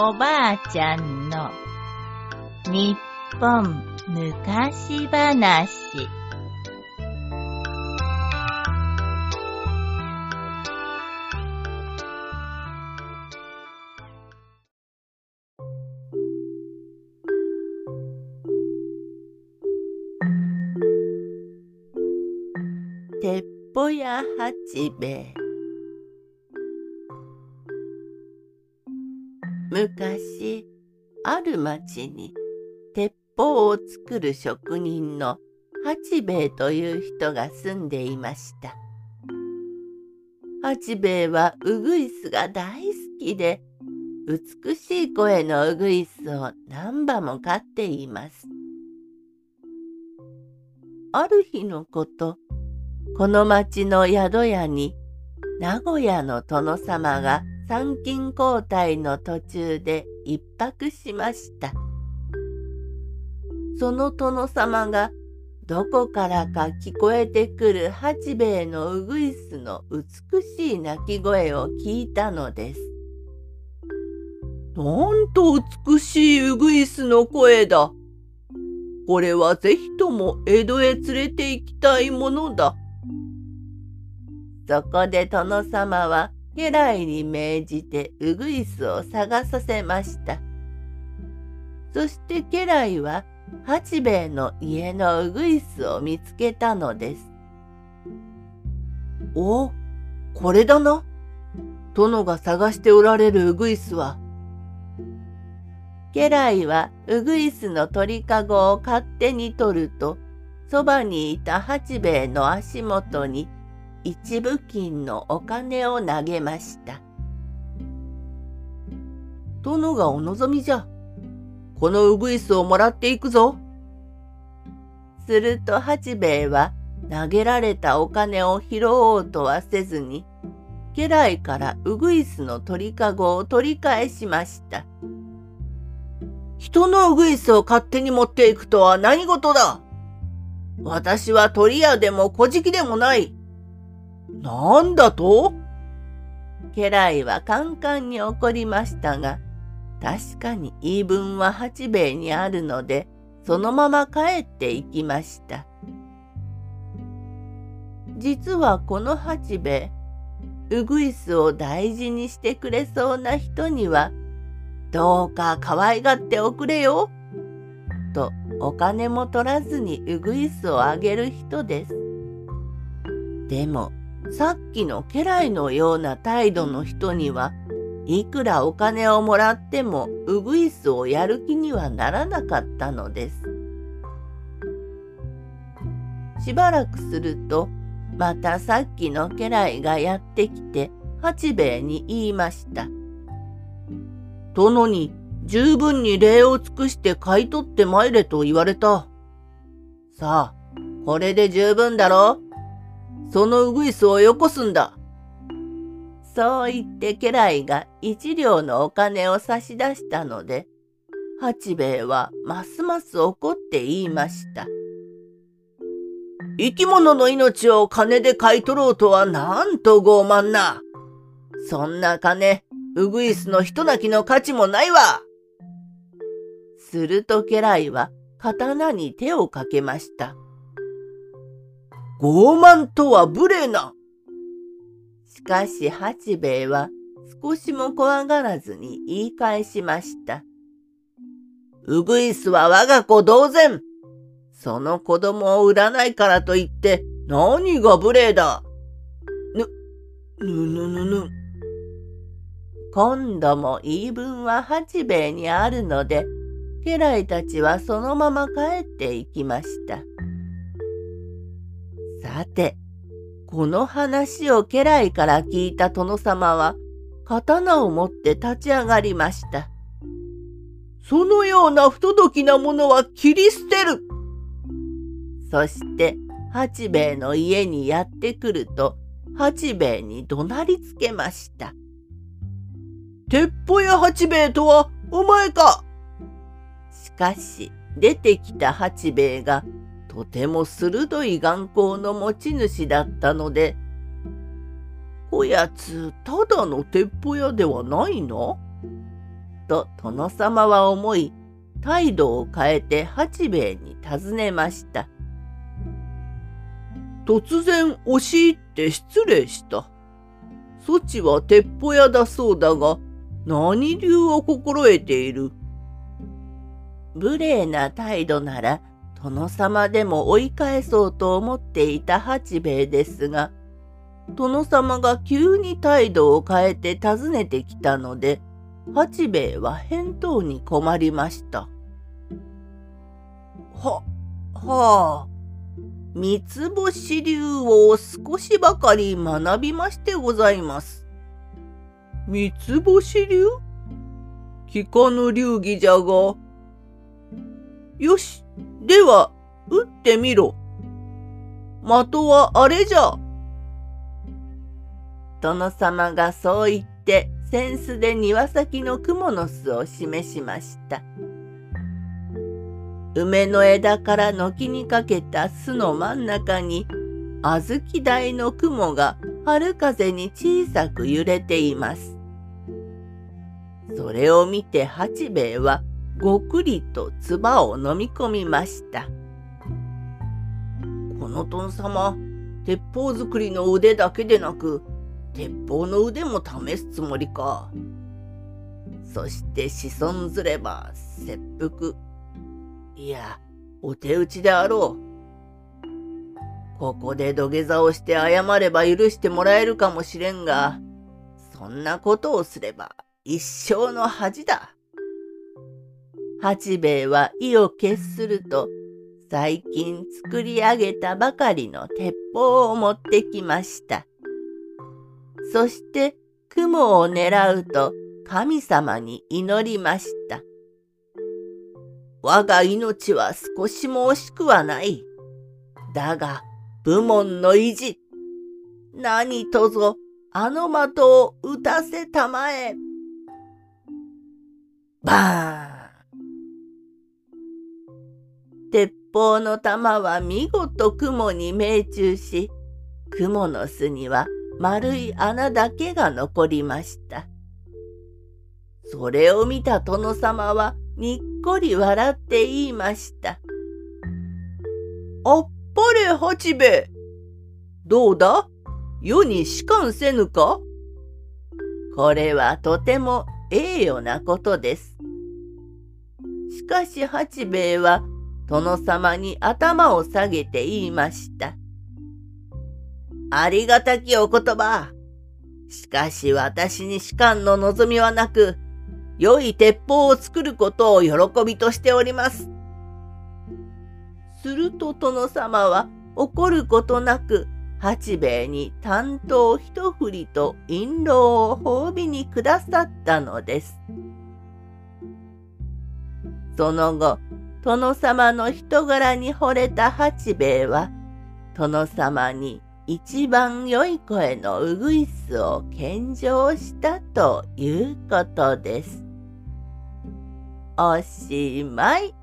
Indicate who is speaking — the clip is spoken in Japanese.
Speaker 1: おばあちゃんの日本昔話。鉄砲屋八兵衛。昔ある町に鉄砲を作る職人の八兵衛という人が住んでいました。八兵衛はウグイスが大好きで美しい声のウグイスを何羽も飼っています。ある日のことこの町の宿屋に名古屋の殿様が参勤交代の途中で一泊しました。その殿様がどこからか聞こえてくる八兵衛のウグイスの美しい鳴き声を聞いたのです。
Speaker 2: なんと美しいウグイスの声だ。これはぜひとも江戸へ連れて行きたいものだ。
Speaker 1: そこで殿様は家来に命じてウグイスを探させました。そして家来は八兵衛の家のウグイスを見つけたのです。
Speaker 2: おこれだな。殿が探しておられるウグイスは。
Speaker 1: 家来はウグイスの鳥かごを勝手に取ると、そばにいた八兵衛の足元に一部金のお金を投げました。
Speaker 2: 殿がお望みじゃ。このウグイスをもらっていくぞ。
Speaker 1: すると八兵衛は投げられたお金を拾おうとはせずに、家来からウグイスの鳥かごを取り返しました。
Speaker 2: 人のウグイスを勝手に持っていくとは何事だ私は鳥屋でも小じきでもない。なんだと？
Speaker 1: 家来はカンカンに怒りましたが、確かに言い分は八兵衛にあるので、そのまま帰っていきました。実はこの八兵衛、ウグイスを大事にしてくれそうな人には、どうか可愛がっておくれよ、とお金も取らずにウグイスをあげる人です。でもさっきの家来のような態度の人にはいくらお金をもらってもウグイスをやる気にはならなかったのです。しばらくするとまたさっきの家来がやってきて八兵衛に言いました。
Speaker 2: 殿に十分に礼を尽くして買い取って参れと言われた。さあ、これで十分だろうそのウグイスをよこすんだ。
Speaker 1: そう言って家来が一両のお金を差し出したので、八兵衛はますます怒って言いました。
Speaker 2: 生き物の命を金で買い取ろうとはなんと傲慢な。そんな金、ウグイスの人泣きの価値もないわ。
Speaker 1: すると家来は刀に手をかけました。
Speaker 2: 傲慢とは無礼な。
Speaker 1: しかし八兵衛は少しも怖がらずに言い返しました。
Speaker 2: ウグイスは我が子同然。その子供を売らないからといって何が無礼だ。ぬ、ぬぬぬぬ。
Speaker 1: 今度も言い分は八兵衛にあるので、家来たちはそのまま帰っていきました。さて、この話を家来から聞いた殿様は、刀を持って立ち上がりました。
Speaker 2: そのような不届きなものは切り捨てる
Speaker 1: そして、八兵衛の家にやってくると、八兵衛に怒鳴りつけました。
Speaker 2: 鉄砲や八兵衛とはお前か
Speaker 1: しかし、出てきた八兵衛がとても鋭い眼光の持ち主だったので、
Speaker 2: こやつ、ただの鉄砲屋ではないの？
Speaker 1: と殿様は思い態度を変えて八兵衛に尋ねました。
Speaker 2: 突然押し入って失礼した。そちは鉄砲屋だそうだが、何流を心得ている？
Speaker 1: 無礼な態度なら、殿様でも追い返そうと思っていた八兵衛ですが、殿様が急に態度を変えて尋ねてきたので、八兵衛は返答に困りました。
Speaker 2: は、はあ。三つ星流を少しばかり学びましてございます。三つ星流？聞かぬ流儀じゃが。よし、では、打ってみろ。的はあれじゃ。
Speaker 1: 殿様がそう言って、扇子で庭先の蜘蛛の巣を示しました。梅の枝から軒にかけた巣の真ん中に小豆台の雲が春風に小さく揺れています。それを見て八兵衛はごくりと唾を飲み込みました。
Speaker 2: この殿様、鉄砲作りの腕だけでなく、鉄砲の腕も試すつもりか。そして子孫ずれば切腹。いや、お手打ちであろう。ここで土下座をして謝れば許してもらえるかもしれんが、そんなことをすれば一生の恥だ。
Speaker 1: 八兵衛は意を決すると、最近作り上げたばかりの鉄砲を持ってきました。そして雲を狙うと神様に祈りました。
Speaker 2: 我が命は少しも惜しくはない。だが、部門の意地。何とぞ、あの的を打たせたまえ。バーン
Speaker 1: 砲の弾は見事雲に命中し、雲の巣には丸い穴だけが残りました。それを見た殿様はにっこり笑って言いました。
Speaker 2: あっぱれ八兵衛どうだ？世に仕官せぬか？
Speaker 1: これはとても栄誉なことです。しかし八兵衛は殿様に頭を下げて言いました。
Speaker 2: ありがたきお言葉。しかし私に仕官の望みはなく、良い鉄砲を作ることを喜びとしております。
Speaker 1: すると殿様は怒ることなく八兵衛に担当一振りと印籠を褒美にくださったのです。その後殿様の人柄に惚れた八兵衛は殿様に一番良い声のうぐいすを献上したということです。おしまい。